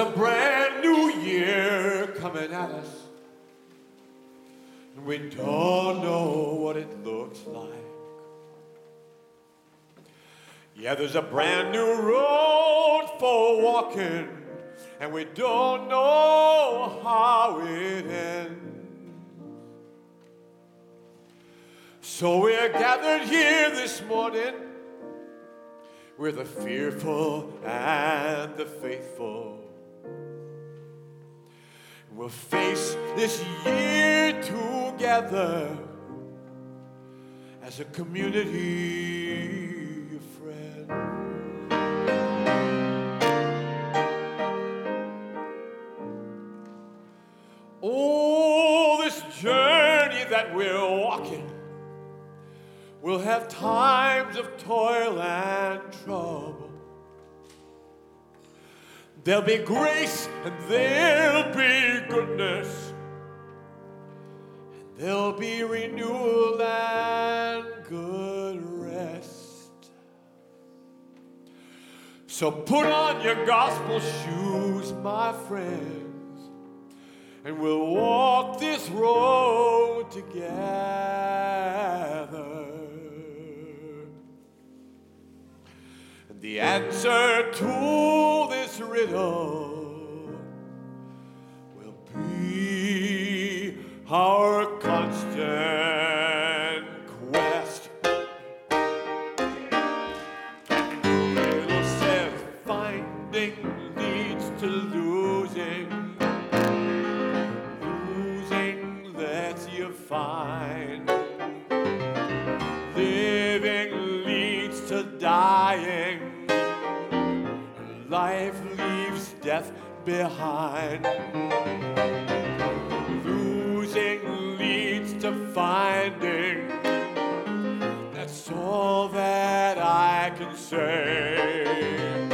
A brand new year coming at us. And we don't know what it looks like. Yeah, there's a brand new road for walking, and we don't know how it ends. So we're gathered here this morning we're the fearful and the faithful. We'll face this year together as a community of friends. Oh, this journey that we're walking We'll have times of toil and trouble. There'll be grace and there'll be goodness. And there'll be renewal and good rest. So put on your gospel shoes, my friends, and we'll walk this road together. The answer to this riddle will be our constant behind. Losing leads to finding. That's all that I can say.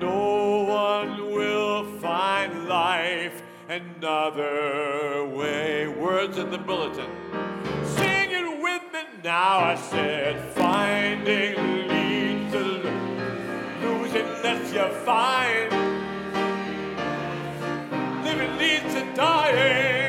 No one will find life another way. Words in the bulletin. Sing it with me now. I said, finding unless you find to dying.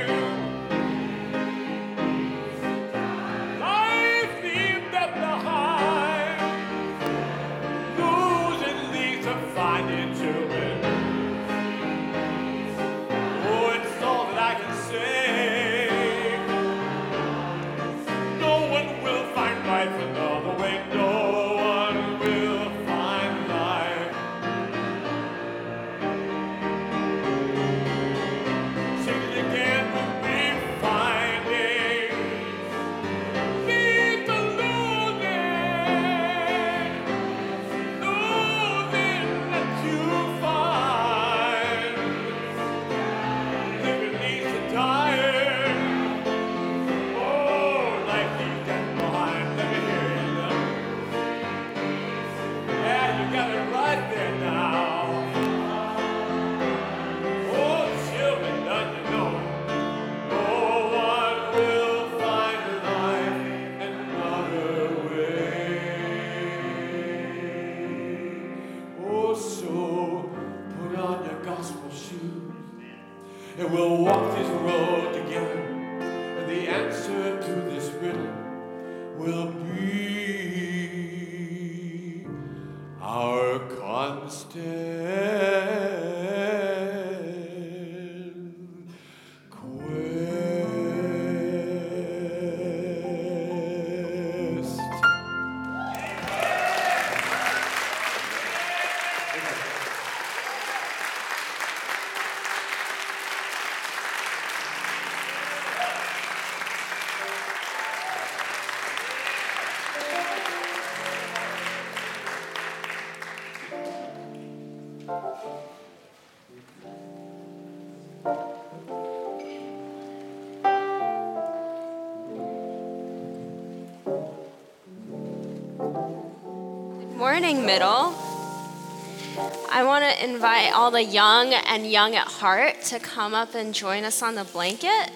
I want to invite all the young and young at heart to come up and join us on the blanket.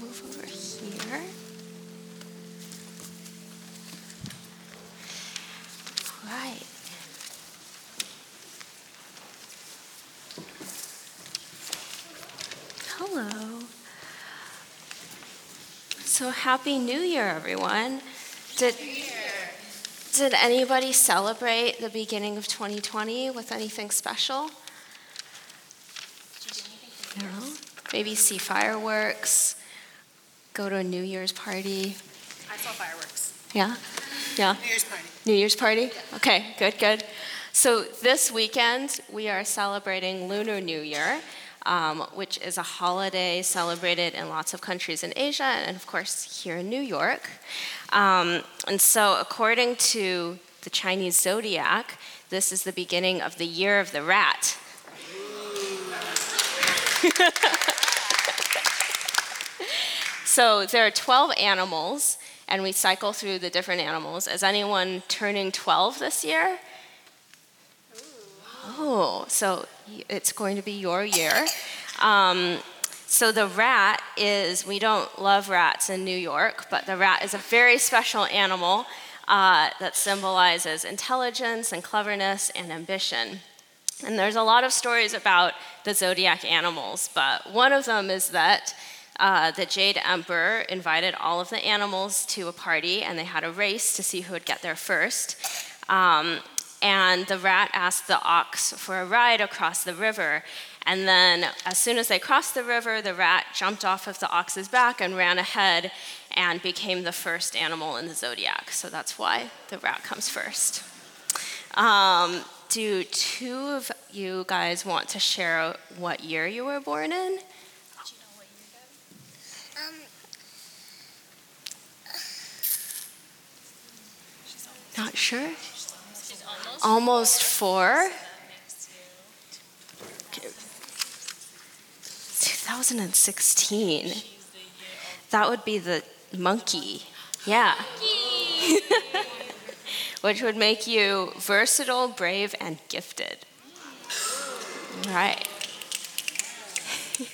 Move over here. Right. Hello. So, Happy New Year, everyone. Did, did anybody celebrate the beginning of 2020 with anything special? No. Maybe see fireworks, go to a New Year's party. I saw fireworks. Yeah? Yeah? New Year's party. New Year's party? Okay, good, good. So this weekend, we are celebrating Lunar New Year, um, which is a holiday celebrated in lots of countries in Asia and, of course, here in New York. Um, and so, according to the Chinese zodiac, this is the beginning of the year of the rat. so, there are 12 animals, and we cycle through the different animals. Is anyone turning 12 this year? Oh, so it's going to be your year. Um, so the rat is, we don't love rats in New York, but the rat is a very special animal uh, that symbolizes intelligence and cleverness and ambition. And there's a lot of stories about the zodiac animals, but one of them is that uh, the Jade Emperor invited all of the animals to a party, and they had a race to see who would get there first. Um, and the rat asked the ox for a ride across the river. And then, as soon as they crossed the river, the rat jumped off of the ox's back and ran ahead and became the first animal in the zodiac. So that's why the rat comes first. Um, do two of you guys want to share what year you were born in? Not sure? Almost four? 2016. That would be the monkey. Yeah. Which would make you versatile, brave, and gifted. All right.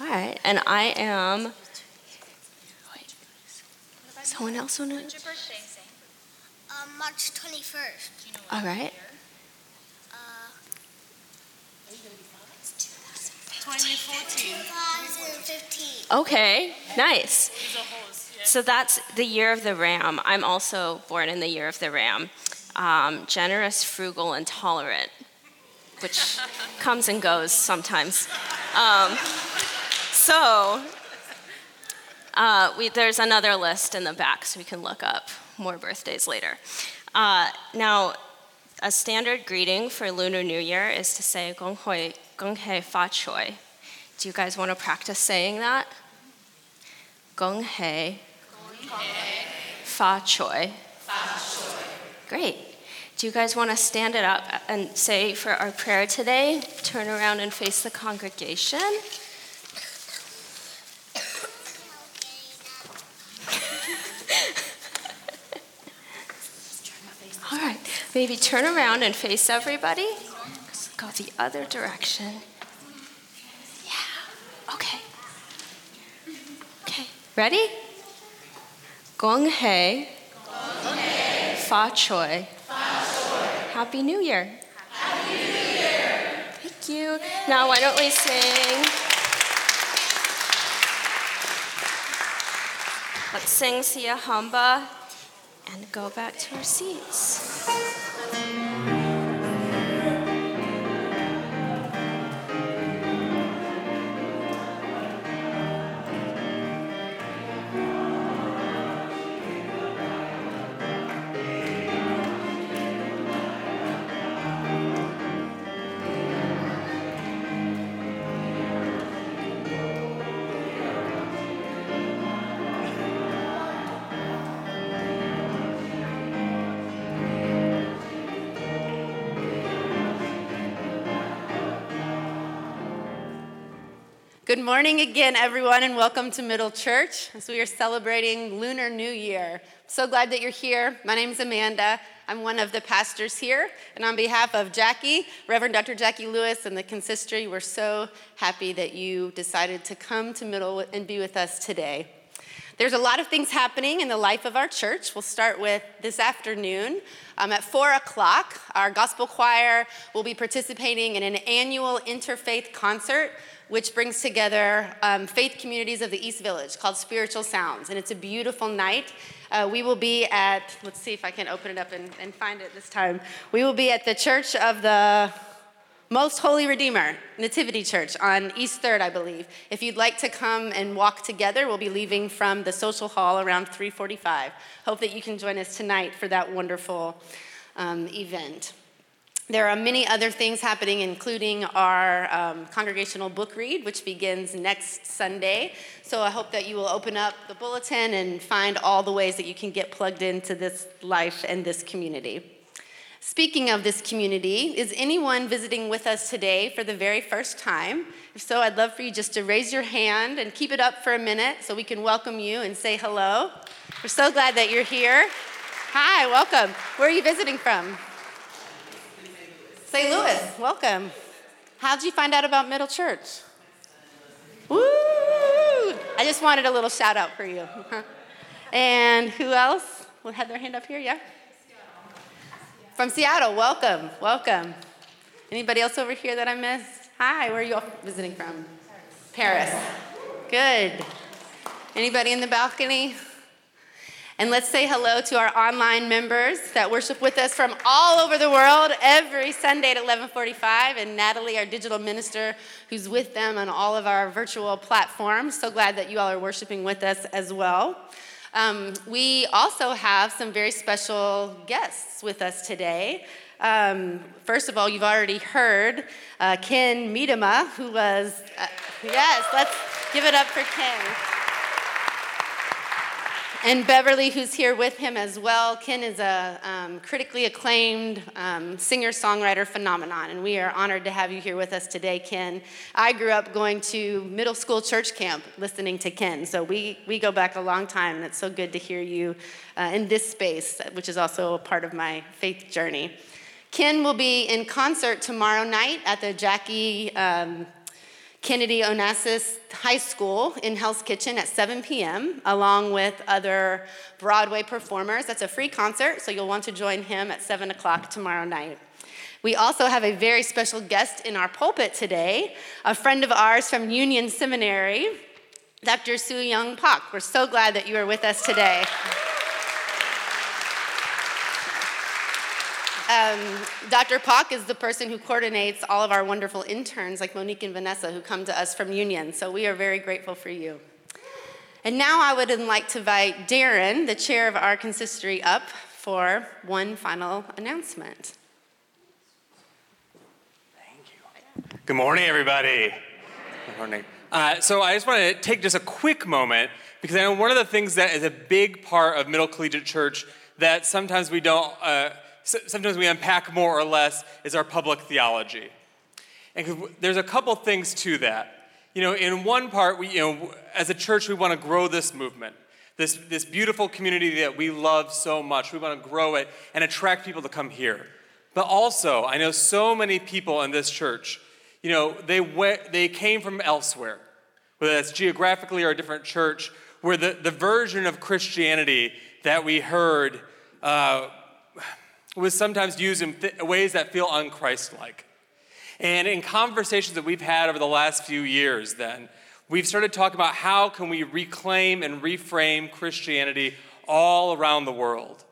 All right. And I am. Wait. Someone else want to? Um, March 21st. All right. Uh, 2014. 2015. Okay, nice. He's a host. Yeah. So that's the year of the ram. I'm also born in the year of the ram. Um, generous, frugal, and tolerant, which comes and goes sometimes. Um, so uh, we, there's another list in the back, so we can look up more birthdays later. Uh, now, a standard greeting for Lunar New Year is to say Gong Hui, Gong Hei Fa Choi. Do you guys want to practice saying that? Gong Hei Fa Choi. Great. Do you guys want to stand it up and say for our prayer today? Turn around and face the congregation. Maybe turn around and face everybody. Go the other direction. Yeah, okay. Okay, ready? Gong Hei. Gong hei. Fa Choi. Happy New Year. Happy New Year. Thank you. Now, why don't we sing? Let's sing Siyahamba and go back to our seats. Good morning again, everyone, and welcome to Middle Church as we are celebrating Lunar New Year. So glad that you're here. My name is Amanda. I'm one of the pastors here, and on behalf of Jackie, Reverend Dr. Jackie Lewis, and the consistory, we're so happy that you decided to come to Middle and be with us today. There's a lot of things happening in the life of our church. We'll start with this afternoon. Um, at 4 o'clock, our gospel choir will be participating in an annual interfaith concert which brings together um, faith communities of the East Village called Spiritual Sounds. And it's a beautiful night. Uh, we will be at, let's see if I can open it up and, and find it this time. We will be at the Church of the most Holy Redeemer, Nativity Church on East 3rd, I believe. If you'd like to come and walk together, we'll be leaving from the social hall around 3:45. Hope that you can join us tonight for that wonderful um, event. There are many other things happening, including our um, congregational book read, which begins next Sunday. So I hope that you will open up the bulletin and find all the ways that you can get plugged into this life and this community. Speaking of this community, is anyone visiting with us today for the very first time? If so, I'd love for you just to raise your hand and keep it up for a minute so we can welcome you and say hello. We're so glad that you're here. Hi, welcome. Where are you visiting from? St. Louis, welcome. How'd you find out about Middle Church? Woo! I just wanted a little shout out for you. and who else? Who had their hand up here? Yeah? From Seattle, welcome, welcome. Anybody else over here that I missed? Hi, where are you all visiting from? Paris. Paris. Good. Anybody in the balcony? And let's say hello to our online members that worship with us from all over the world every Sunday at 11:45 and Natalie our digital minister who's with them on all of our virtual platforms. So glad that you all are worshiping with us as well. Um, we also have some very special guests with us today. Um, first of all, you've already heard uh, Ken Medema, who was, uh, yes, let's give it up for Ken and Beverly, who's here with him as well. Ken is a um, critically acclaimed um, singer songwriter phenomenon, and we are honored to have you here with us today, Ken. I grew up going to middle school church camp listening to Ken, so we, we go back a long time, and it's so good to hear you uh, in this space, which is also a part of my faith journey. Ken will be in concert tomorrow night at the Jackie um, Kennedy Onassis High School in Hell's Kitchen at 7 p.m., along with other Broadway performers. That's a free concert, so you'll want to join him at 7 o'clock tomorrow night. We also have a very special guest in our pulpit today, a friend of ours from Union Seminary, Dr. Su Yon Pak. We're so glad that you are with us today. Um, Dr. Pak is the person who coordinates all of our wonderful interns like Monique and Vanessa who come to us from Union. So we are very grateful for you. And now I would like to invite Darren, the chair of our consistory, up for one final announcement. Thank you. Good morning, everybody. Good morning. Uh, so I just want to take just a quick moment because I know one of the things that is a big part of Middle Collegiate Church that sometimes we don't. Uh, sometimes we unpack more or less is our public theology. And there's a couple things to that. You know, in one part, we, you know, as a church, we want to grow this movement, this, this beautiful community that we love so much. We want to grow it and attract people to come here. But also, I know so many people in this church, you know, they, went, they came from elsewhere, whether that's geographically or a different church, where the, the version of Christianity that we heard uh, was sometimes used in th- ways that feel unchristlike. And in conversations that we've had over the last few years, then, we've started talking about how can we reclaim and reframe Christianity all around the world.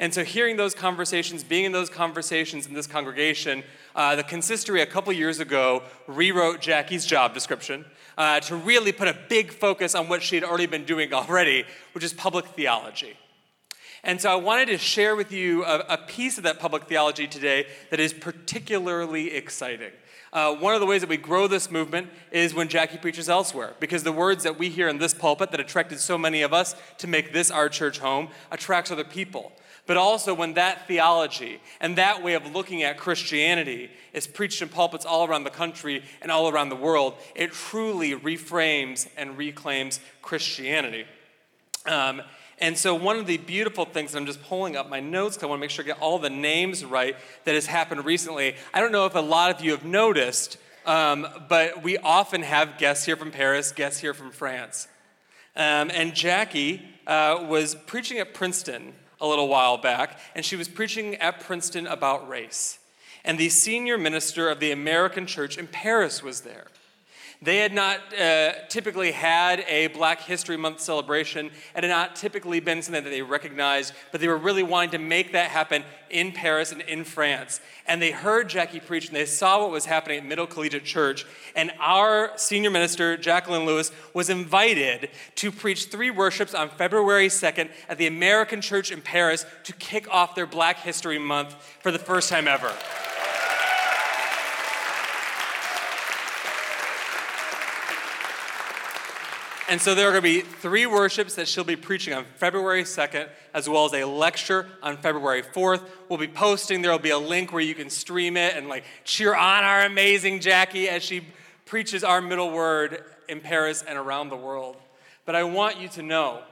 And so, hearing those conversations, being in those conversations in this congregation, uh, the consistory a couple years ago rewrote Jackie's job description uh, to really put a big focus on what she had already been doing already, which is public theology. And so I wanted to share with you a, a piece of that public theology today that is particularly exciting. Uh, one of the ways that we grow this movement is when Jackie preaches elsewhere, because the words that we hear in this pulpit that attracted so many of us to make this our church home attracts other people. But also when that theology and that way of looking at Christianity is preached in pulpits all around the country and all around the world, it truly reframes and reclaims Christianity. Um, and so, one of the beautiful things, I'm just pulling up my notes because I want to make sure I get all the names right that has happened recently. I don't know if a lot of you have noticed, um, but we often have guests here from Paris, guests here from France. Um, and Jackie uh, was preaching at Princeton a little while back, and she was preaching at Princeton about race. And the senior minister of the American church in Paris was there. They had not uh, typically had a Black History Month celebration. and had not typically been something that they recognized, but they were really wanting to make that happen in Paris and in France. And they heard Jackie preach and they saw what was happening at Middle Collegiate Church. And our senior minister, Jacqueline Lewis, was invited to preach three worships on February 2nd at the American Church in Paris to kick off their Black History Month for the first time ever. And so there are going to be three worships that she'll be preaching on February 2nd, as well as a lecture on February 4th. We'll be posting, there will be a link where you can stream it and like cheer on our amazing Jackie as she preaches our middle word in Paris and around the world. But I want you to know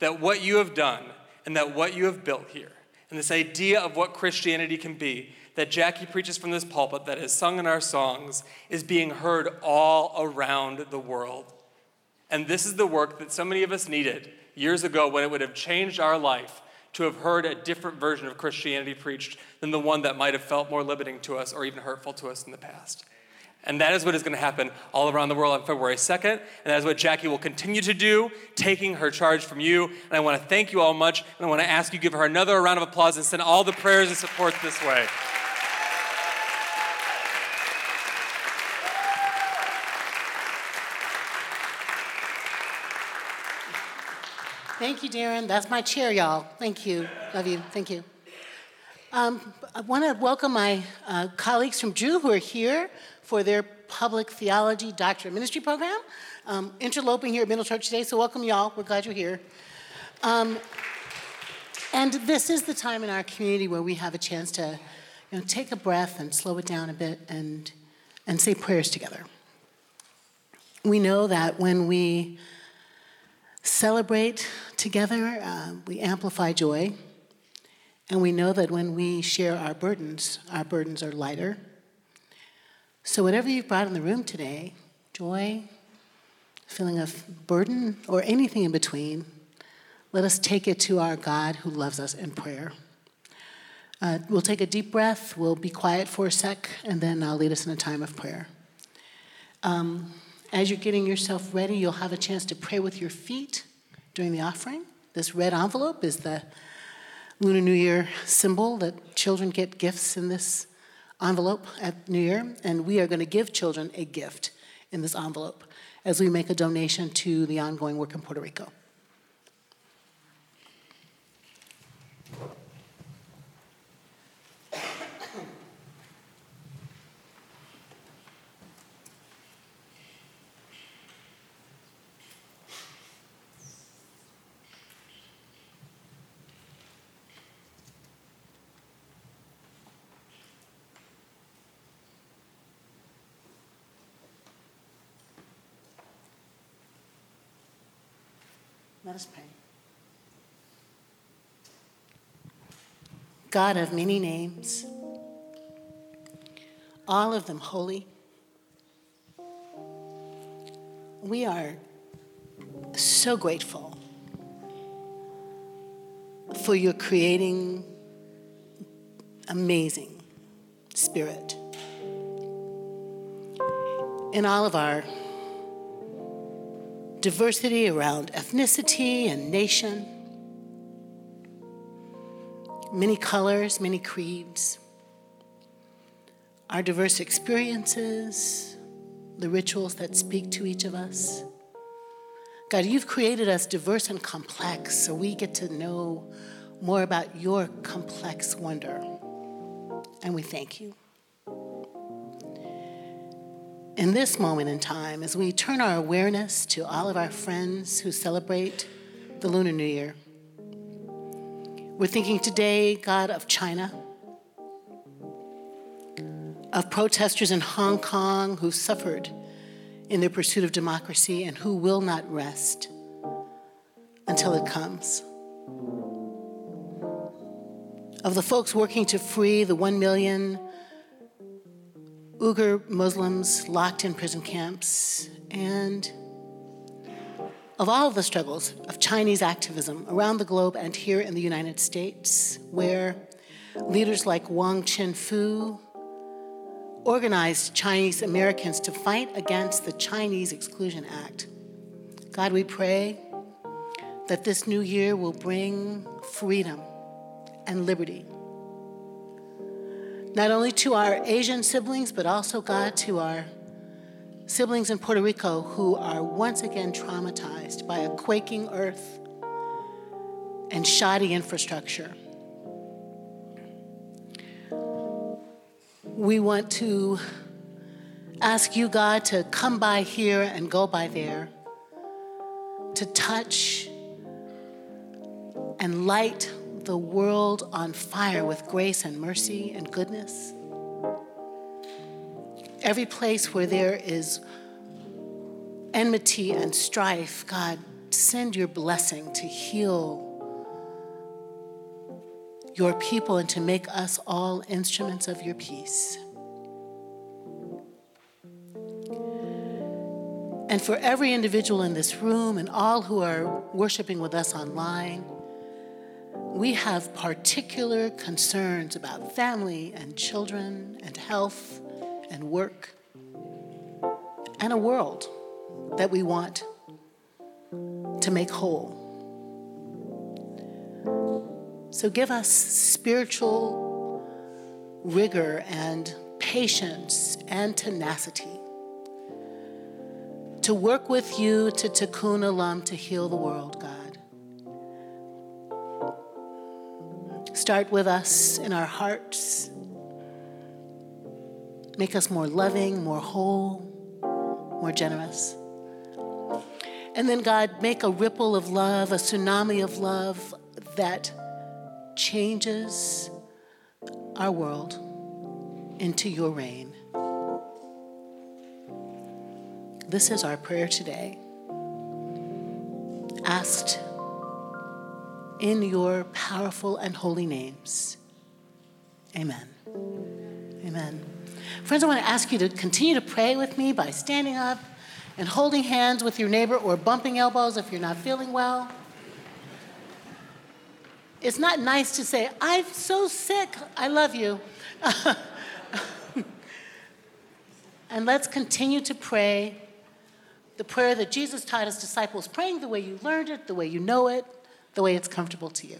that what you have done and that what you have built here, and this idea of what Christianity can be, that Jackie preaches from this pulpit, that is sung in our songs, is being heard all around the world. And this is the work that so many of us needed years ago when it would have changed our life to have heard a different version of Christianity preached than the one that might have felt more limiting to us or even hurtful to us in the past. And that is what is going to happen all around the world on February 2nd. And that is what Jackie will continue to do, taking her charge from you. And I want to thank you all much. And I want to ask you give her another round of applause and send all the prayers and support this way. Thank you, Darren. That's my chair, y'all. Thank you. Love you. Thank you. Um, I want to welcome my uh, colleagues from Drew who are here for their public theology doctorate ministry program, um, interloping here at Middle Church today. So, welcome, y'all. We're glad you're here. Um, and this is the time in our community where we have a chance to you know, take a breath and slow it down a bit and, and say prayers together. We know that when we celebrate together, uh, we amplify joy. And we know that when we share our burdens, our burdens are lighter. So, whatever you've brought in the room today joy, feeling of burden, or anything in between let us take it to our God who loves us in prayer. Uh, we'll take a deep breath, we'll be quiet for a sec, and then I'll lead us in a time of prayer. Um, as you're getting yourself ready, you'll have a chance to pray with your feet during the offering. This red envelope is the Lunar New Year symbol that children get gifts in this envelope at New Year, and we are going to give children a gift in this envelope as we make a donation to the ongoing work in Puerto Rico. Let us pray. God of many names, all of them holy, we are so grateful for your creating amazing spirit in all of our diversity around ethnicity and nation, many colors, many creeds, our diverse experiences, the rituals that speak to each of us. God, you've created us diverse and complex, so we get to know more about your complex wonder. And we thank you in this moment in time, as we turn our awareness to all of our friends who celebrate the Lunar New Year, we're thinking today, God, of China, of protesters in Hong Kong who suffered in their pursuit of democracy and who will not rest until it comes. Of the folks working to free the one million Uyghur Muslims locked in prison camps, and of all the struggles of Chinese activism around the globe and here in the United States, where leaders like Wong Chin Foo organized Chinese Americans to fight against the Chinese Exclusion Act. God, we pray that this new year will bring freedom and liberty. Not only to our Asian siblings, but also, God, to our siblings in Puerto Rico who are once again traumatized by a quaking earth and shoddy infrastructure. We want to ask you, God, to come by here and go by there, to touch and light the world on fire with grace and mercy and goodness. Every place where there is enmity and strife, God, send your blessing to heal your people and to make us all instruments of your peace. And for every individual in this room and all who are worshiping with us online, we have particular concerns about family and children and health and work and a world that we want to make whole. So give us spiritual rigor and patience and tenacity to work with you to Tikkun Olam to heal the world, God. Start with us in our hearts. Make us more loving, more whole, more generous. And then, God, make a ripple of love, a tsunami of love that changes our world into your reign. This is our prayer today, asked in your powerful and holy names. Amen. Amen. Friends, I want to ask you to continue to pray with me by standing up and holding hands with your neighbor or bumping elbows if you're not feeling well. It's not nice to say, I'm so sick, I love you. and let's continue to pray the prayer that Jesus taught his disciples, praying the way you learned it, the way you know it, the way it's comfortable to you.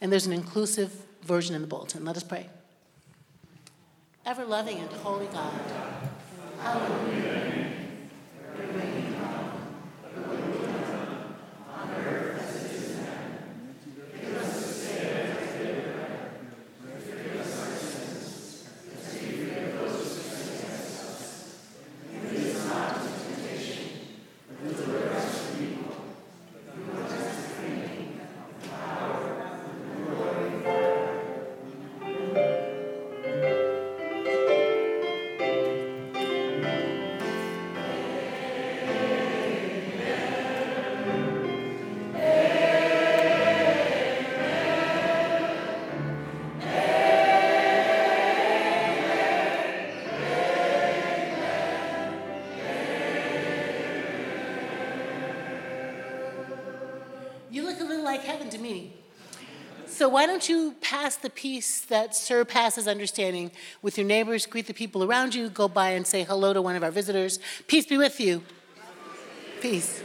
And there's an inclusive version in the bulletin. Let us pray. Ever loving and holy God. So why don't you pass the peace that surpasses understanding with your neighbors, greet the people around you, go by and say hello to one of our visitors. Peace be with you. Peace.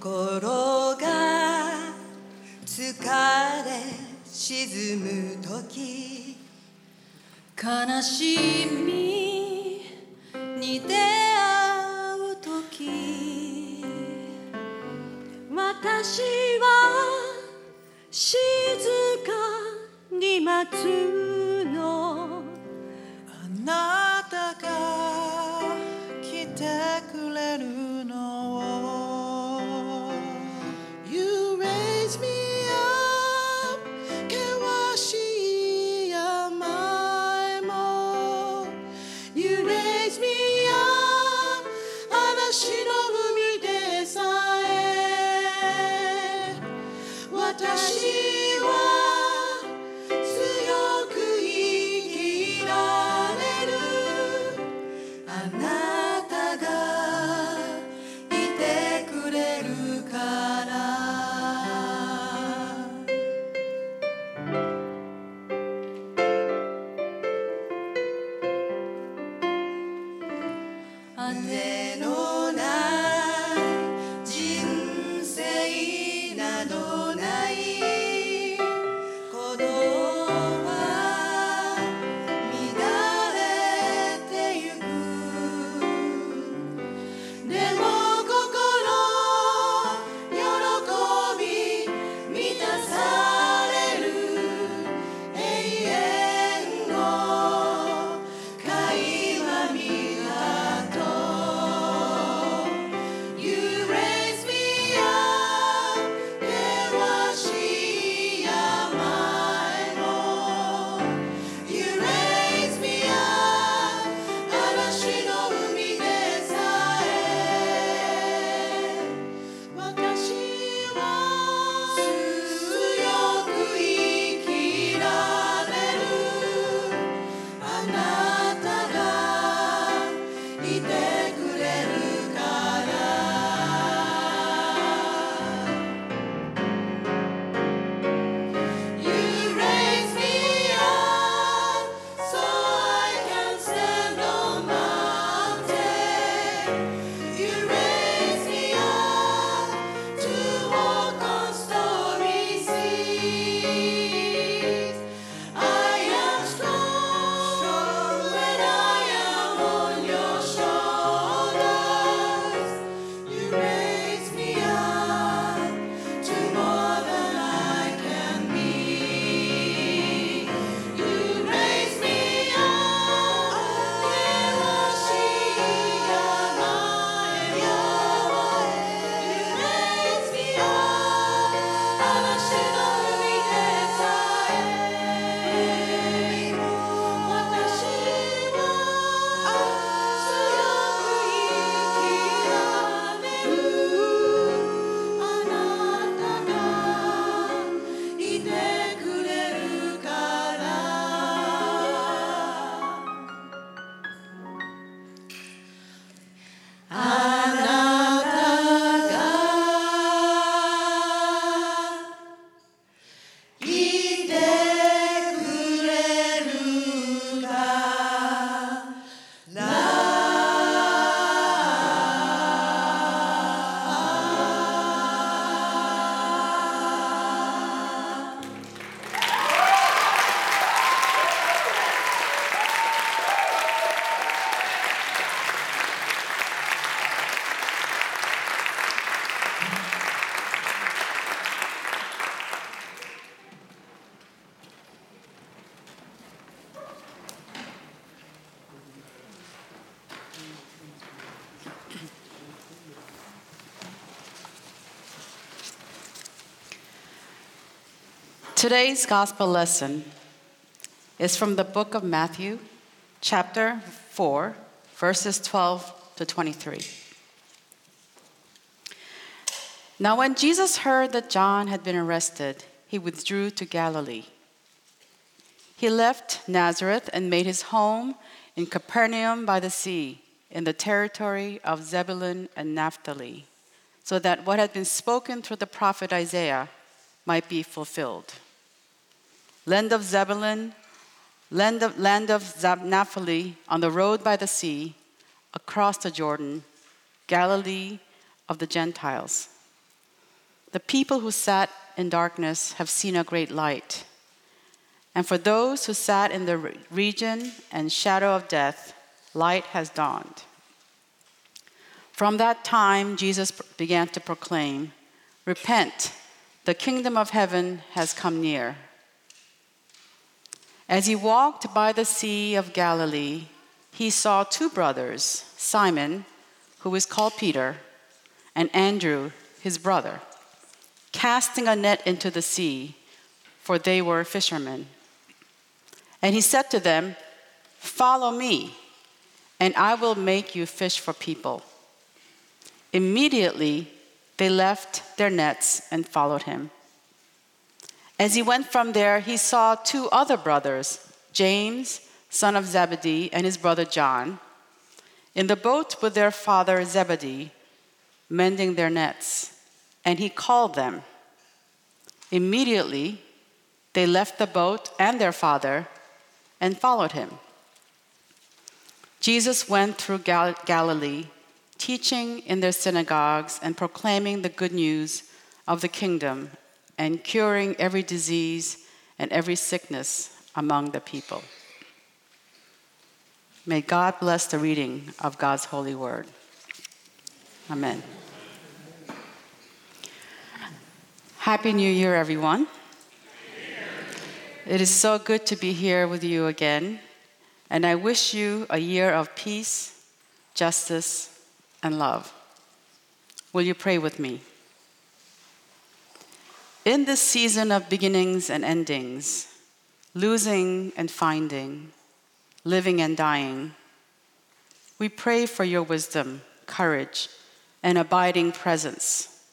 心が疲れ沈む時悲しみ。Today's gospel lesson is from the book of Matthew, chapter 4, verses 12 to 23. Now, when Jesus heard that John had been arrested, he withdrew to Galilee. He left Nazareth and made his home in Capernaum by the sea, in the territory of Zebulun and Naphtali, so that what had been spoken through the prophet Isaiah might be fulfilled. Land of Zebulun, land of, land of Naphtali, on the road by the sea, across the Jordan, Galilee of the Gentiles. The people who sat in darkness have seen a great light. And for those who sat in the region and shadow of death, light has dawned. From that time, Jesus began to proclaim, Repent, the kingdom of heaven has come near. As he walked by the Sea of Galilee, he saw two brothers, Simon, who is called Peter, and Andrew, his brother, casting a net into the sea, for they were fishermen. And he said to them, Follow me, and I will make you fish for people. Immediately, they left their nets and followed him. As he went from there, he saw two other brothers, James, son of Zebedee, and his brother John, in the boat with their father Zebedee, mending their nets. And he called them. Immediately, they left the boat and their father and followed him. Jesus went through Gal- Galilee, teaching in their synagogues and proclaiming the good news of the kingdom and curing every disease and every sickness among the people. May God bless the reading of God's holy word. Amen. Happy New Year, everyone. It is so good to be here with you again, and I wish you a year of peace, justice, and love. Will you pray with me? In this season of beginnings and endings, losing and finding, living and dying, we pray for your wisdom, courage, and abiding presence.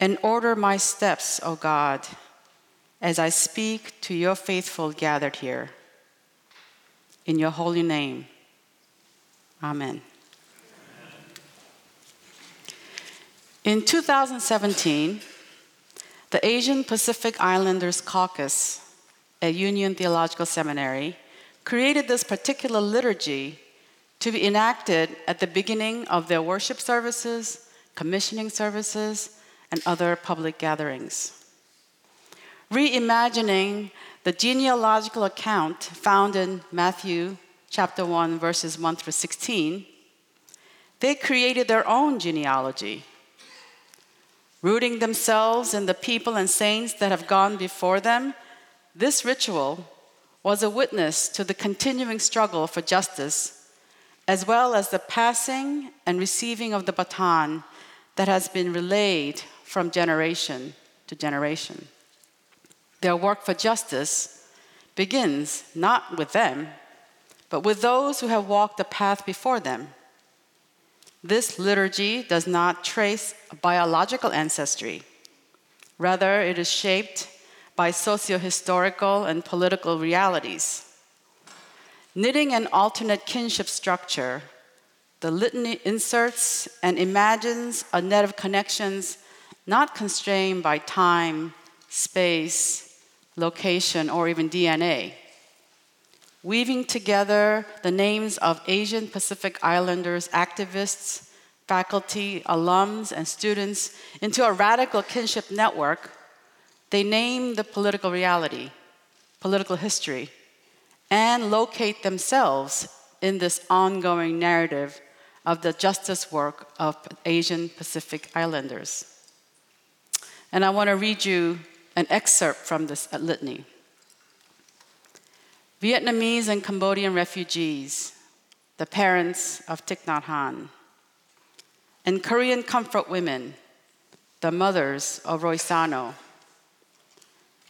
And order my steps, O God, as I speak to your faithful gathered here. In your holy name, amen. In 2017, the Asian Pacific Islanders Caucus at Union Theological Seminary created this particular liturgy to be enacted at the beginning of their worship services, commissioning services, and other public gatherings. Reimagining the genealogical account found in Matthew chapter 1 verses 1 through 16, they created their own genealogy rooting themselves in the people and saints that have gone before them, this ritual was a witness to the continuing struggle for justice, as well as the passing and receiving of the baton that has been relayed from generation to generation. Their work for justice begins not with them, but with those who have walked the path before them. This liturgy does not trace biological ancestry. Rather, it is shaped by socio historical and political realities. Knitting an alternate kinship structure, the litany inserts and imagines a net of connections not constrained by time, space, location, or even DNA weaving together the names of Asian Pacific Islanders activists, faculty, alums, and students into a radical kinship network, they name the political reality, political history, and locate themselves in this ongoing narrative of the justice work of Asian Pacific Islanders. And I want to read you an excerpt from this litany. Vietnamese and Cambodian refugees, the parents of Thich Nhat Hanh, and Korean comfort women, the mothers of Roy Sano,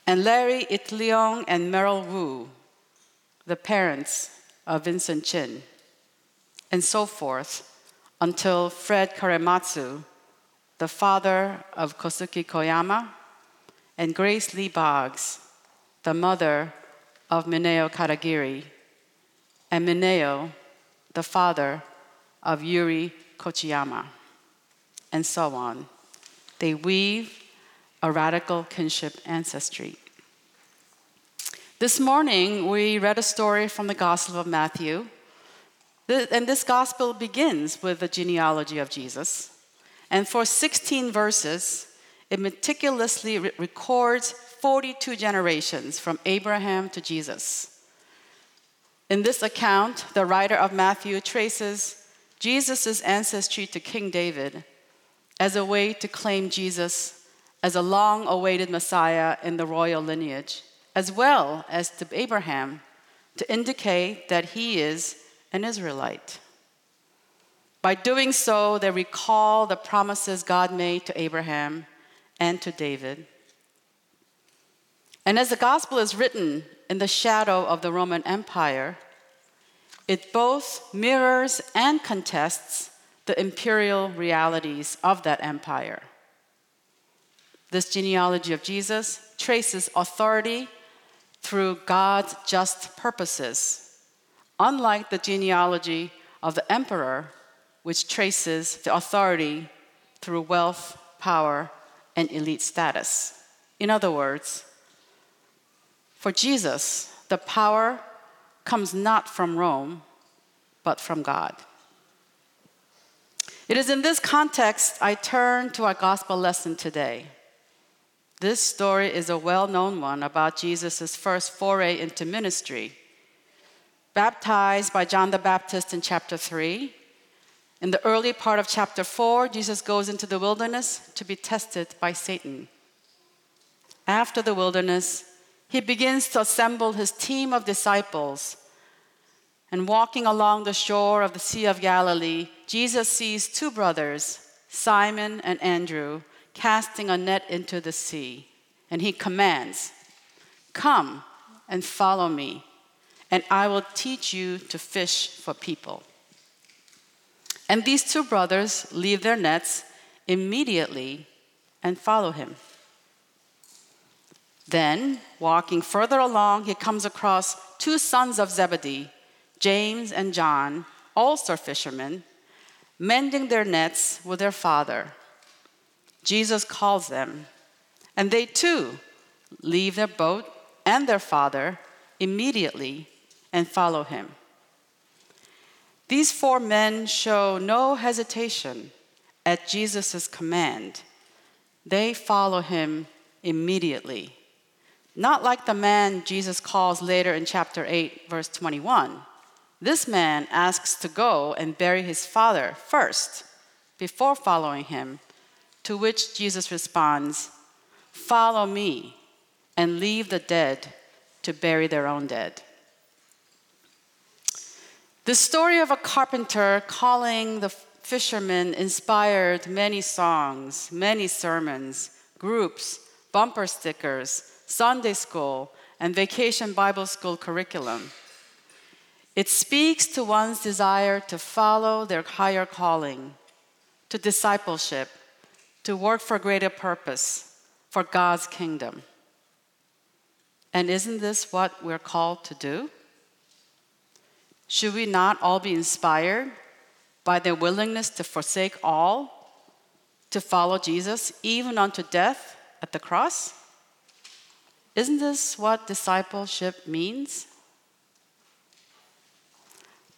and Larry Itliong and Merle Woo, the parents of Vincent Chin, and so forth until Fred Korematsu, the father of Kosuke Koyama, and Grace Lee Boggs, the mother of Mineo Katagiri, and Mineo, the father of Yuri Kochiyama, and so on. They weave a radical kinship ancestry. This morning, we read a story from the Gospel of Matthew. And this gospel begins with the genealogy of Jesus. And for 16 verses, it meticulously records 42 generations from Abraham to Jesus. In this account, the writer of Matthew traces Jesus' ancestry to King David as a way to claim Jesus as a long awaited Messiah in the royal lineage, as well as to Abraham to indicate that he is an Israelite. By doing so, they recall the promises God made to Abraham and to David. And as the gospel is written in the shadow of the Roman Empire, it both mirrors and contests the imperial realities of that empire. This genealogy of Jesus traces authority through God's just purposes, unlike the genealogy of the emperor, which traces the authority through wealth, power, and elite status. In other words, for Jesus, the power comes not from Rome, but from God. It is in this context I turn to our gospel lesson today. This story is a well known one about Jesus' first foray into ministry. Baptized by John the Baptist in chapter 3, in the early part of chapter 4, Jesus goes into the wilderness to be tested by Satan. After the wilderness, he begins to assemble his team of disciples. And walking along the shore of the Sea of Galilee, Jesus sees two brothers, Simon and Andrew, casting a net into the sea. And he commands, Come and follow me, and I will teach you to fish for people. And these two brothers leave their nets immediately and follow him. Then, walking further along, he comes across two sons of Zebedee, James and John, also fishermen, mending their nets with their father. Jesus calls them, and they too leave their boat and their father immediately and follow him. These four men show no hesitation at Jesus' command. They follow him immediately. Not like the man Jesus calls later in chapter 8, verse 21. This man asks to go and bury his father first before following him to which Jesus responds, Follow me and leave the dead to bury their own dead. The story of a carpenter calling the fishermen inspired many songs, many sermons, groups, bumper stickers, Sunday school, and vacation Bible school curriculum. It speaks to one's desire to follow their higher calling, to discipleship, to work for greater purpose, for God's kingdom. And isn't this what we're called to do? Should we not all be inspired by their willingness to forsake all to follow Jesus, even unto death at the cross? Isn't this what discipleship means?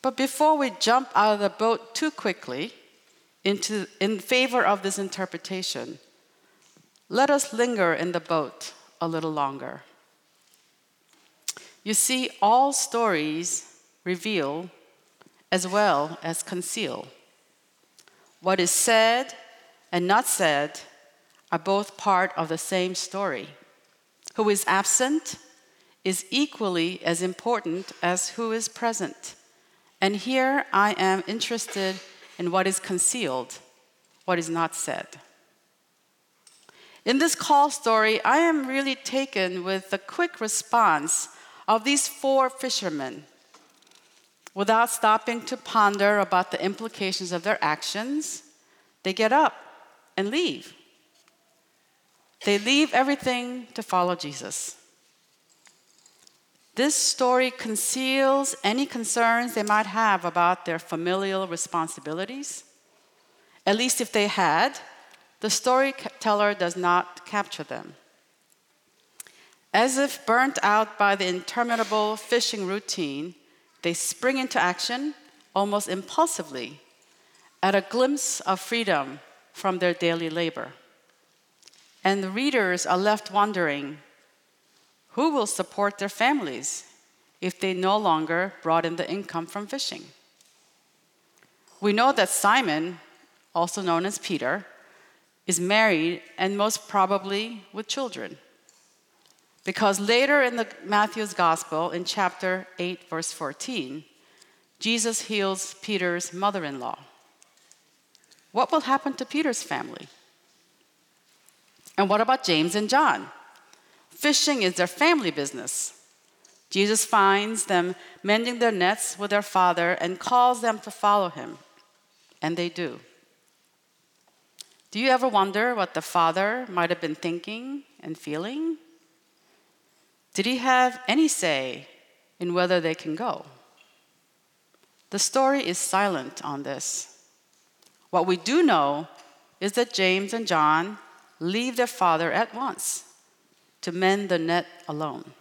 But before we jump out of the boat too quickly, into, in favor of this interpretation, let us linger in the boat a little longer. You see, all stories reveal as well as conceal. What is said and not said are both part of the same story. Who is absent is equally as important as who is present. And here I am interested in what is concealed, what is not said. In this call story, I am really taken with the quick response of these four fishermen. Without stopping to ponder about the implications of their actions, they get up and leave. They leave everything to follow Jesus. This story conceals any concerns they might have about their familial responsibilities. At least if they had, the storyteller does not capture them. As if burnt out by the interminable fishing routine, they spring into action almost impulsively at a glimpse of freedom from their daily labor. And the readers are left wondering who will support their families if they no longer brought in the income from fishing? We know that Simon, also known as Peter, is married and most probably with children. Because later in the Matthew's gospel in chapter 8 verse 14, Jesus heals Peter's mother-in-law. What will happen to Peter's family? And what about James and John? Fishing is their family business. Jesus finds them mending their nets with their father and calls them to follow him. And they do. Do you ever wonder what the father might have been thinking and feeling? Did he have any say in whether they can go? The story is silent on this. What we do know is that James and John leave their father at once to mend the net alone.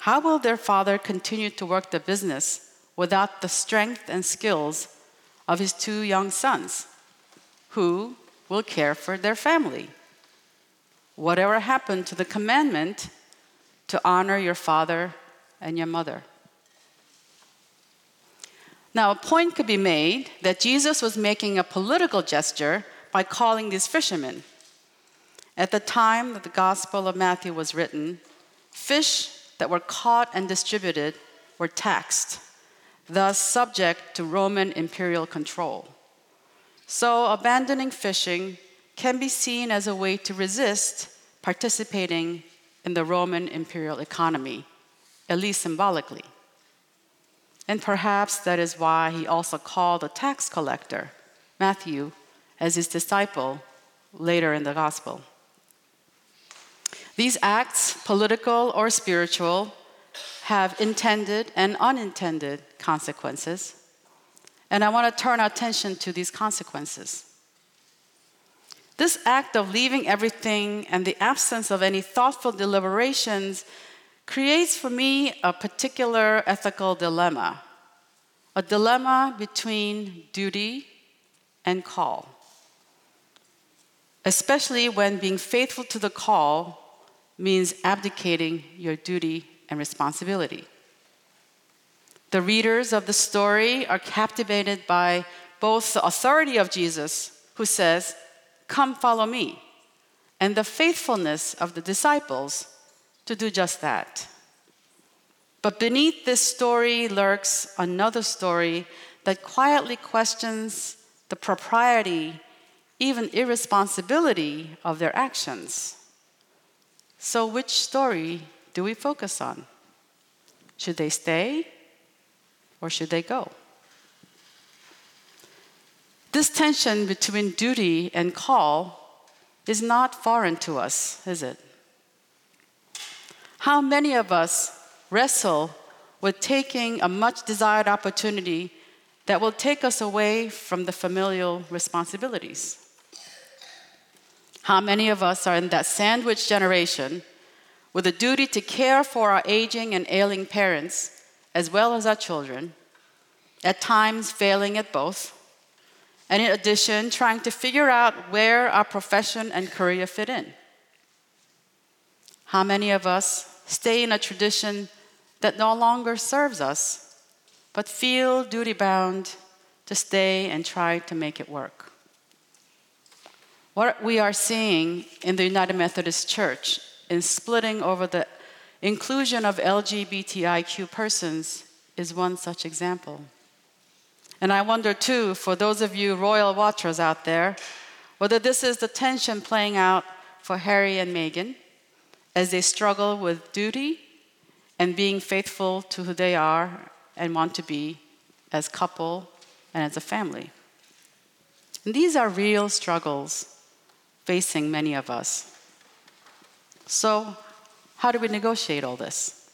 How will their father continue to work the business without the strength and skills of his two young sons, who will care for their family? Whatever happened to the commandment to honor your father and your mother? Now, a point could be made that Jesus was making a political gesture by calling these fishermen at the time that the Gospel of Matthew was written, fish that were caught and distributed were taxed, thus subject to Roman imperial control. So, abandoning fishing can be seen as a way to resist participating in the Roman imperial economy, at least symbolically. And perhaps that is why he also called the tax collector, Matthew, as his disciple later in the gospel. These acts, political or spiritual, have intended and unintended consequences. And I want to turn our attention to these consequences. This act of leaving everything and the absence of any thoughtful deliberations creates for me a particular ethical dilemma a dilemma between duty and call, especially when being faithful to the call means abdicating your duty and responsibility. The readers of the story are captivated by both the authority of Jesus, who says, Come follow me, and the faithfulness of the disciples to do just that. But beneath this story lurks another story that quietly questions the propriety, even irresponsibility of their actions. So, which story do we focus on? Should they stay or should they go? This tension between duty and call is not foreign to us, is it? How many of us wrestle with taking a much desired opportunity that will take us away from the familial responsibilities? How many of us are in that sandwich generation with a duty to care for our aging and ailing parents as well as our children, at times failing at both, and in addition, trying to figure out where our profession and career fit in? How many of us stay in a tradition that no longer serves us, but feel duty bound to stay and try to make it work? What we are seeing in the United Methodist Church in splitting over the inclusion of LGBTIQ persons is one such example. And I wonder too, for those of you royal watchers out there, whether this is the tension playing out for Harry and Meghan as they struggle with duty and being faithful to who they are and want to be as couple and as a family. And these are real struggles facing many of us. So, how do we negotiate all this?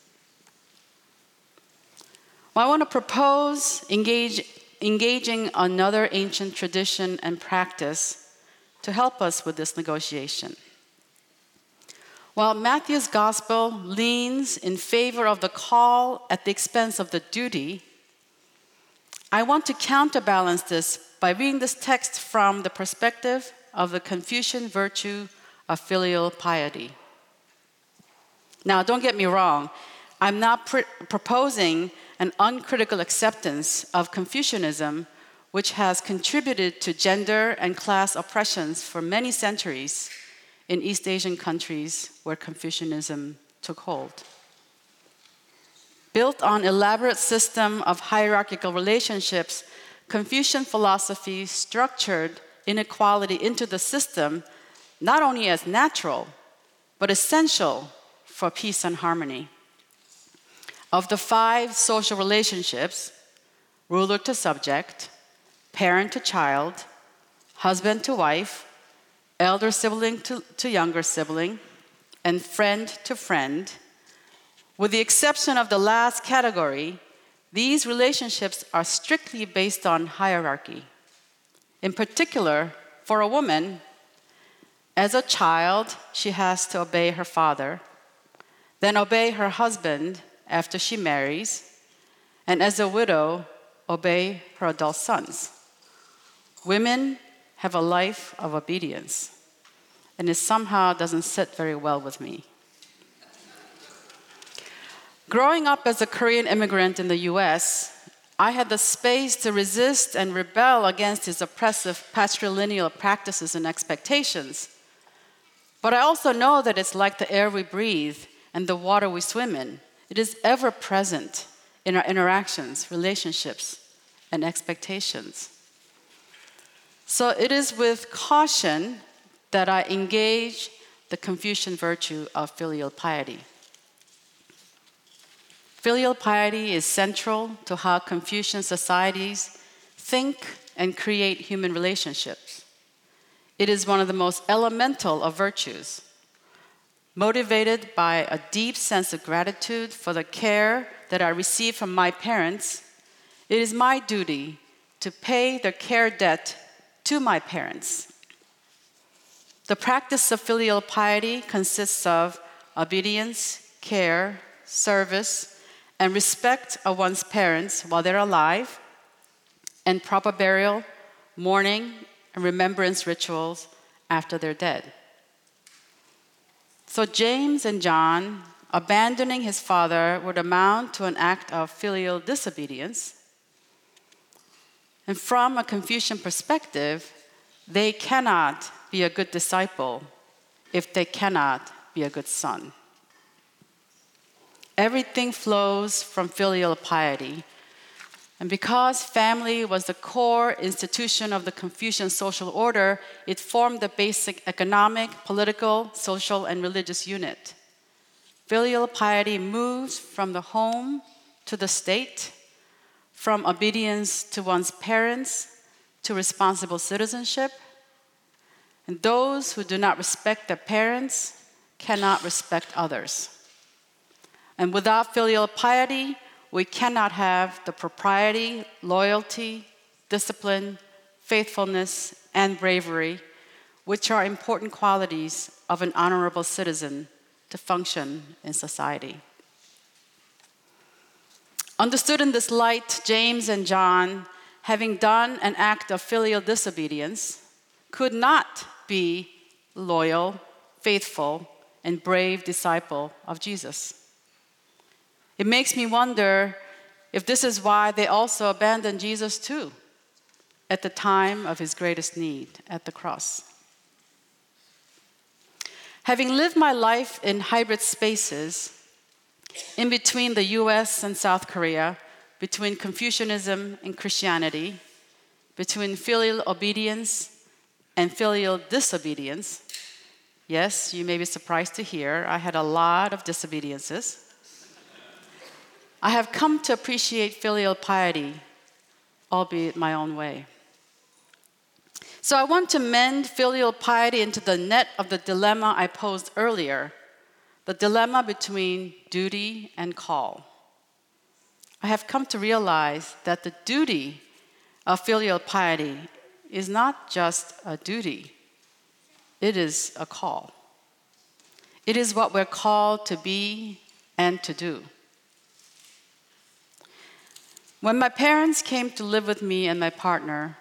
Well, I want to propose engage, engaging another ancient tradition and practice to help us with this negotiation. While Matthew's gospel leans in favor of the call at the expense of the duty, I want to counterbalance this by reading this text from the perspective of the Confucian virtue of filial piety. Now, don't get me wrong, I'm not pr- proposing an uncritical acceptance of Confucianism, which has contributed to gender and class oppressions for many centuries in East Asian countries where Confucianism took hold. Built on elaborate system of hierarchical relationships, Confucian philosophy structured inequality into the system not only as natural, but essential for peace and harmony. Of the five social relationships ruler to subject, parent to child, husband to wife, elder sibling to, to younger sibling, and friend to friend, with the exception of the last category, these relationships are strictly based on hierarchy. In particular, for a woman, as a child, she has to obey her father then obey her husband after she marries, and as a widow, obey her adult sons. Women have a life of obedience, and it somehow doesn't sit very well with me. Growing up as a Korean immigrant in the US, I had the space to resist and rebel against his oppressive patrilineal practices and expectations. But I also know that it's like the air we breathe and the water we swim in. It is ever present in our interactions, relationships, and expectations. So it is with caution that I engage the Confucian virtue of filial piety. Filial piety is central to how Confucian societies think and create human relationships. It is one of the most elemental of virtues motivated by a deep sense of gratitude for the care that I received from my parents, it is my duty to pay the care debt to my parents. The practice of filial piety consists of obedience, care, service, and respect of one's parents while they're alive, and proper burial, mourning, and remembrance rituals after they're dead. So James and John, abandoning his father, would amount to an act of filial disobedience. And from a Confucian perspective, they cannot be a good disciple if they cannot be a good son. Everything flows from filial piety, and because family was the core institution of the Confucian social order, it formed the basic economic, political, social, and religious unit. Filial piety moves from the home to the state, from obedience to one's parents to responsible citizenship. And those who do not respect their parents cannot respect others. And without filial piety, we cannot have the propriety, loyalty, discipline, faithfulness, and bravery, which are important qualities of an honorable citizen to function in society. Understood in this light, James and John, having done an act of filial disobedience, could not be loyal, faithful, and brave disciple of Jesus. It makes me wonder if this is why they also abandoned Jesus too at the time of his greatest need at the cross. Having lived my life in hybrid spaces, in between the US and South Korea, between Confucianism and Christianity, between filial obedience and filial disobedience, Yes, you may be surprised to hear I had a lot of disobediences. I have come to appreciate filial piety, albeit my own way. So I want to mend filial piety into the net of the dilemma I posed earlier the dilemma between duty and call. I have come to realize that the duty of filial piety is not just a duty, it is a call. It is what we're called to be and to do. When my parents came to live with me and my partner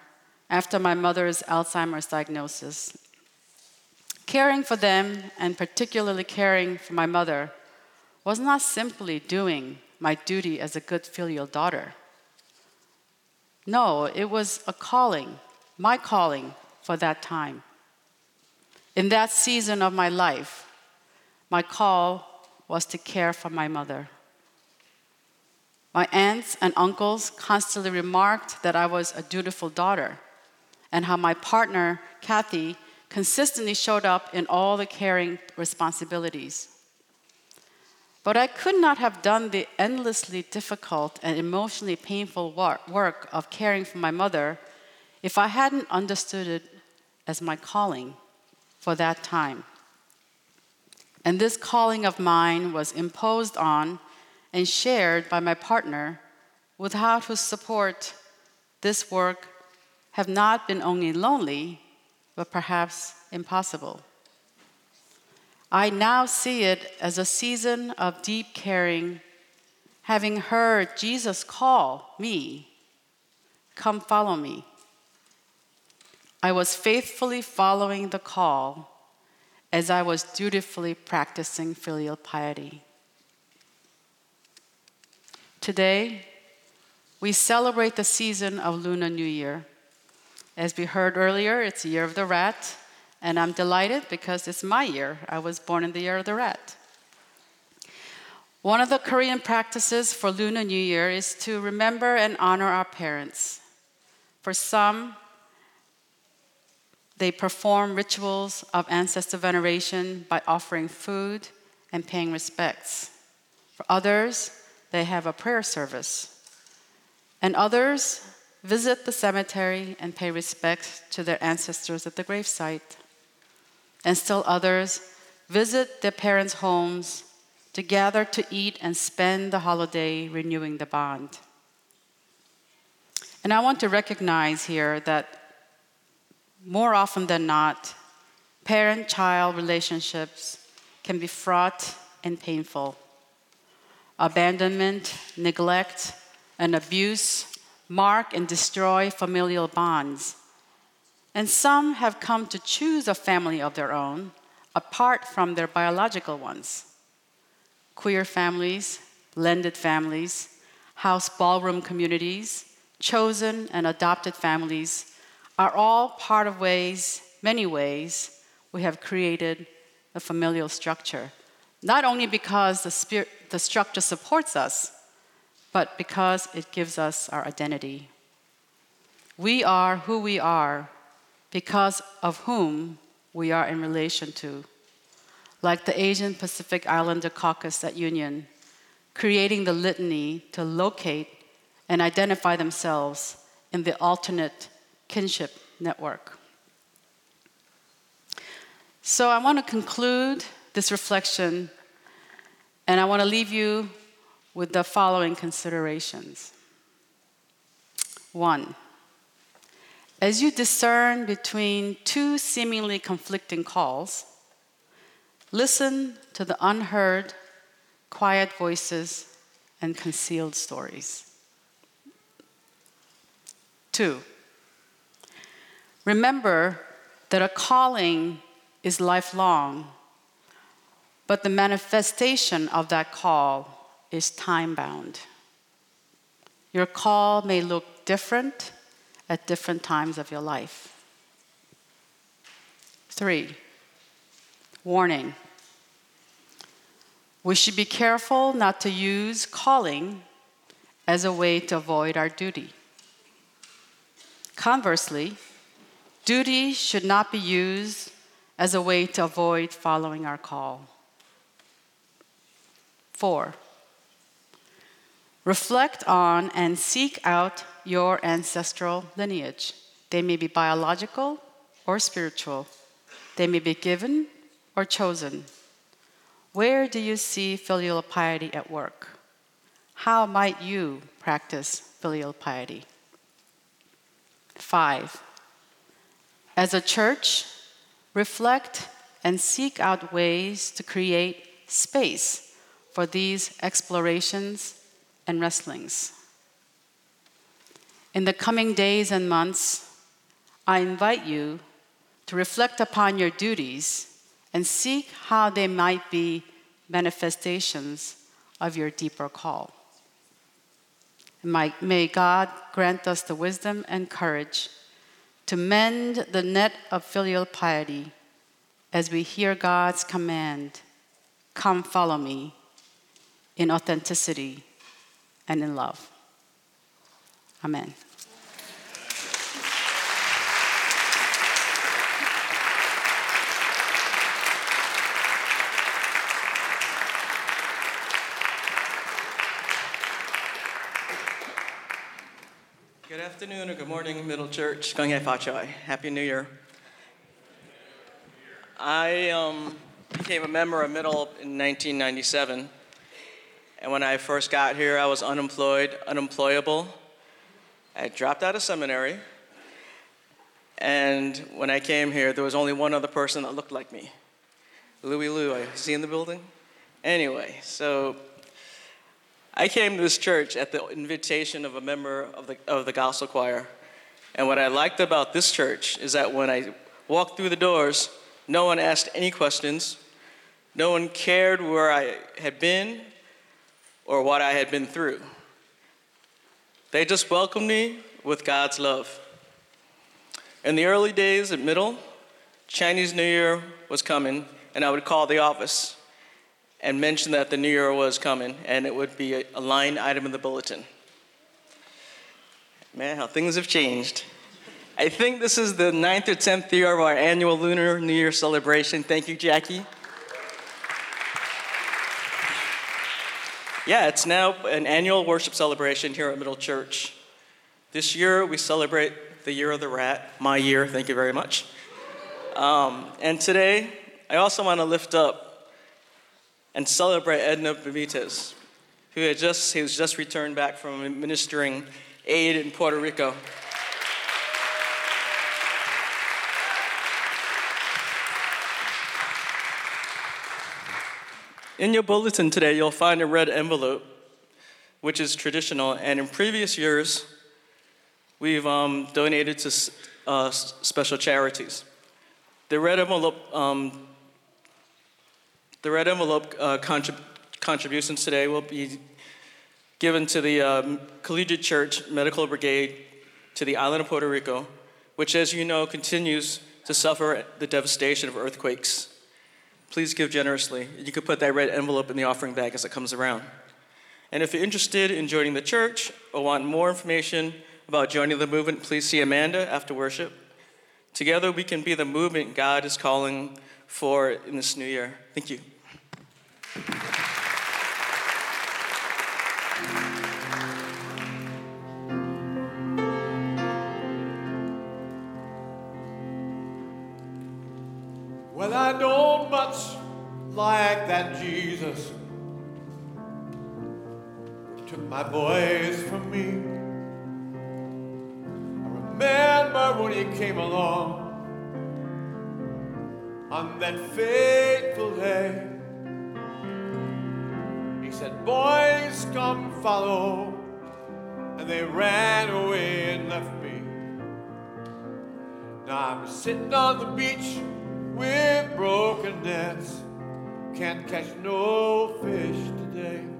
after my mother's Alzheimer's diagnosis, caring for them and particularly caring for my mother was not simply doing my duty as a good filial daughter. No, it was a calling, my calling for that time. In that season of my life, my call was to care for my mother. My aunts and uncles constantly remarked that I was a dutiful daughter, and how my partner, Kathy, consistently showed up in all the caring responsibilities. But I could not have done the endlessly difficult and emotionally painful work of caring for my mother if I hadn't understood it as my calling for that time. And this calling of mine was imposed on and shared by my partner, without whose support this work have not been only lonely, but perhaps impossible. I now see it as a season of deep caring, having heard Jesus call me, Come follow me. I was faithfully following the call as I was dutifully practicing filial piety. Today, we celebrate the season of Lunar New Year. As we heard earlier, it's the year of the rat, and I'm delighted because it's my year. I was born in the year of the rat. One of the Korean practices for Lunar New Year is to remember and honor our parents. For some, they perform rituals of ancestor veneration by offering food and paying respects. For others, they have a prayer service. And others visit the cemetery and pay respect to their ancestors at the gravesite and still others visit their parents' homes to gather to eat and spend the holiday renewing the bond. And I want to recognize here that more often than not, parent child relationships can be fraught and painful. Abandonment, neglect, and abuse mark and destroy familial bonds and some have come to choose a family of their own apart from their biological ones. Queer families, blended families, house ballroom communities, chosen and adopted families are all part of ways, many ways, we have created a familial structure. Not only because the, spirit, the structure supports us, but because it gives us our identity. We are who we are because of whom we are in relation to. Like the Asian Pacific Islander Caucus at Union, creating the litany to locate and identify themselves in the alternate kinship network. So I want to conclude this reflection and I want to leave you with the following considerations. One, as you discern between two seemingly conflicting calls, listen to the unheard, quiet voices and concealed stories. Two, remember that a calling is lifelong, but the manifestation of that call is time bound. Your call may look different at different times of your life. Three, warning. We should be careful not to use calling as a way to avoid our duty. Conversely, duty should not be used as a way to avoid following our call. Four, reflect on and seek out your ancestral lineage. They may be biological or spiritual, they may be given or chosen. Where do you see filial piety at work? How might you practice filial piety? Five, as a church, reflect and seek out ways to create space for these explorations and wrestlings. In the coming days and months, I invite you to reflect upon your duties and seek how they might be manifestations of your deeper call. May God grant us the wisdom and courage to mend the net of filial piety as we hear God's command Come, follow me in authenticity and in love. Amen. Good afternoon or good morning, Middle Church. Happy New Year. I um, became a member of Middle in 1997. And when I first got here, I was unemployed, unemployable. I dropped out of seminary. And when I came here, there was only one other person that looked like me Louis Lou. I see in the building? Anyway, so I came to this church at the invitation of a member of the, of the gospel choir. And what I liked about this church is that when I walked through the doors, no one asked any questions. No one cared where I had been or what I had been through. They just welcomed me with God's love. In the early days at middle, Chinese New Year was coming, and I would call the office and mention that the new year was coming, and it would be a, line item in the bulletin. Man, how things have changed. I think this is the ninth or tenth year of our annual Lunar New Year celebration. Thank you, Jackie. Yeah, it's now an annual worship celebration here at Middle Church. This year we celebrate the year of the rat, my year, thank you very much. Um, and today, I also want to lift up and celebrate Edna Benitez, who had just, he was just returned back from administering aid in Puerto Rico. In your bulletin today, you'll find a red envelope, which is traditional, and in previous years, we've um, donated to uh, special charities. The red envelope, um, the red envelope uh, contrib- contributions today will be given to the um, Collegiate Church Medical Brigade to the island of Puerto Rico, which, as you know, continues to suffer the devastation of earthquakes. Please give generously. You can put that red envelope in the offering bag as it comes around. And if you're interested in joining the church or want more information about joining the movement, please see Amanda after worship. Together, we can be the movement God is calling for in this new year. Thank you. Much like that Jesus took my voice from me. I remember when he came along on that fateful day. He said, Boys, come follow. And they ran away and left me. Now I'm sitting on the beach with broken nets. Can't catch no fish today.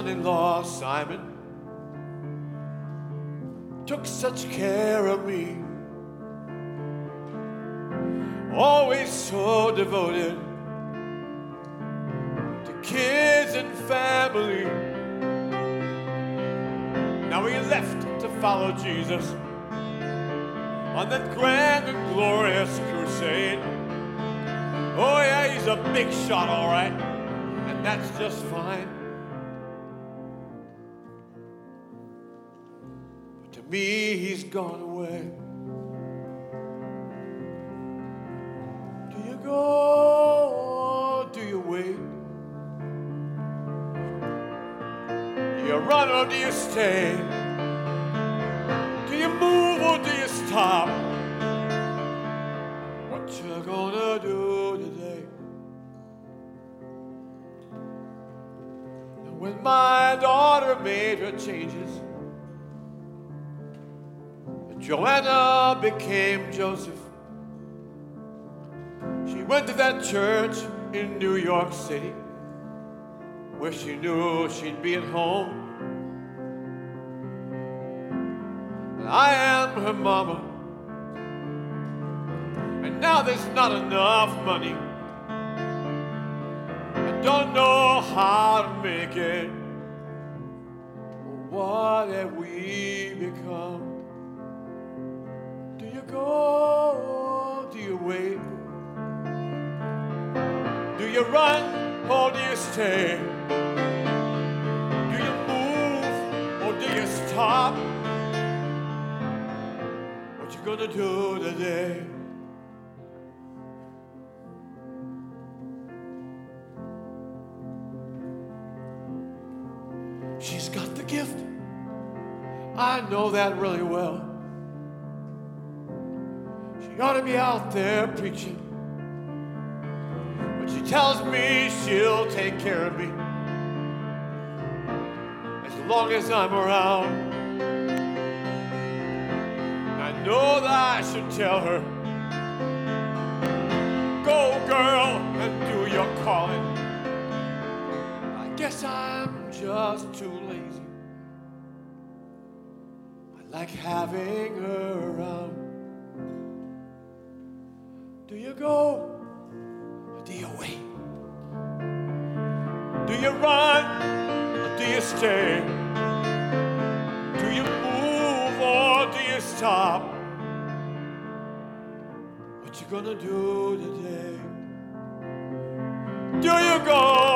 Son in law, Simon? Took such care of me. Always so devoted to kids and family. Now he left to follow Jesus on that grand and glorious crusade. Oh, yeah, he's a big shot, all right, and that's just fine. Me, he's gone away. Do you go or do you wait? Do you run or do you stay? Do you move or do you stop? What you gonna do today? And when my daughter made her changes, became Joseph. She went to that church in New York City where she knew she'd be at home. And I am her mama. And now there's not enough money. I don't know how to make it. What have we become? Go? Do you wait? Do you run or do you stay? Do you move or do you stop? What you gonna do today? She's got the gift. I know that really well. She ought to be out there preaching. But she tells me she'll take care of me as long as I'm around. And I know that I should tell her, go girl and do your calling. I guess I'm just too lazy. I like having her around. Do you go or do you wait? Do you run or do you stay? Do you move or do you stop? What you gonna do today? Do you go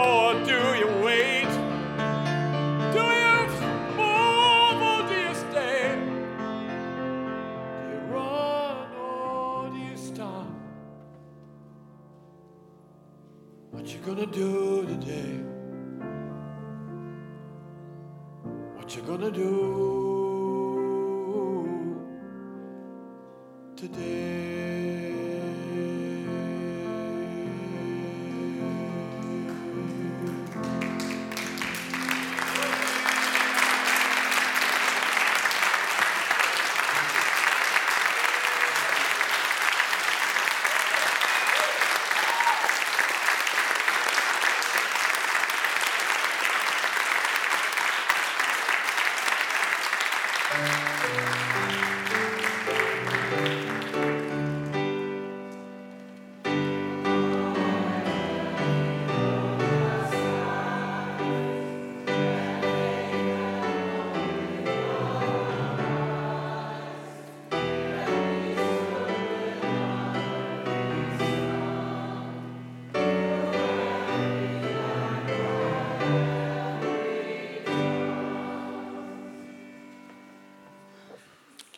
gonna do today? What you gonna do today?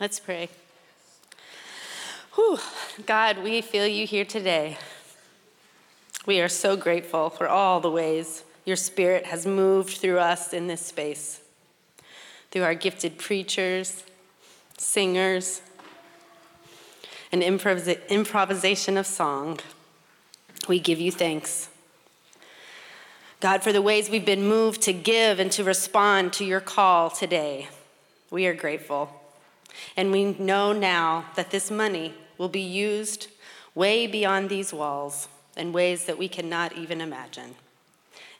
Let's pray. Whew. God, we feel you here today. We are so grateful for all the ways your spirit has moved through us in this space, through our gifted preachers, singers, and improvis- improvisation of song. We give you thanks. God, for the ways we've been moved to give and to respond to your call today. We are grateful. And we know now that this money will be used way beyond these walls in ways that we cannot even imagine.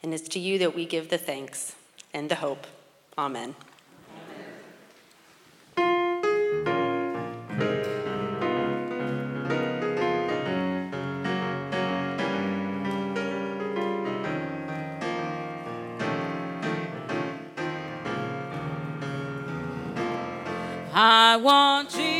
And it's to you that we give the thanks and the hope. Amen. I want Jesus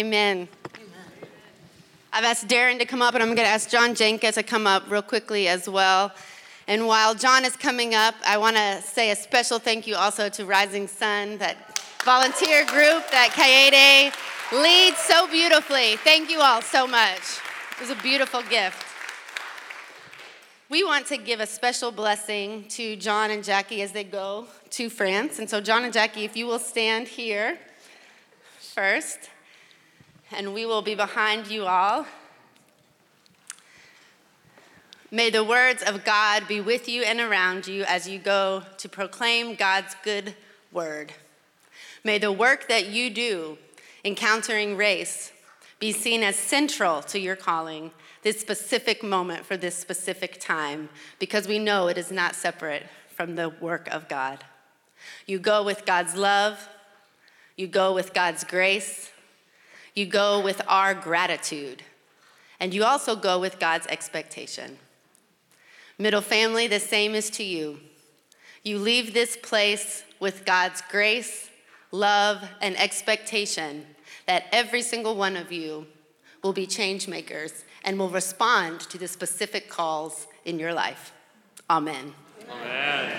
Amen. I've asked Darren to come up, and I'm going to ask John Jenkins to come up real quickly as well. And while John is coming up, I want to say a special thank you also to Rising Sun, that volunteer group that Kaede leads so beautifully. Thank you all so much. It was a beautiful gift. We want to give a special blessing to John and Jackie as they go to France. And so, John and Jackie, if you will stand here first and we will be behind you all. May the words of God be with you and around you as you go to proclaim God's good word. May the work that you do, encountering race, be seen as central to your calling, this specific moment for this specific time, because we know it is not separate from the work of God. You go with God's love, you go with God's grace, you go with our gratitude, and you also go with God's expectation. Middle family, the same is to you. You leave this place with God's grace, love, and expectation that every single one of you will be change makers and will respond to the specific calls in your life. Amen. Amen.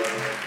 Amen.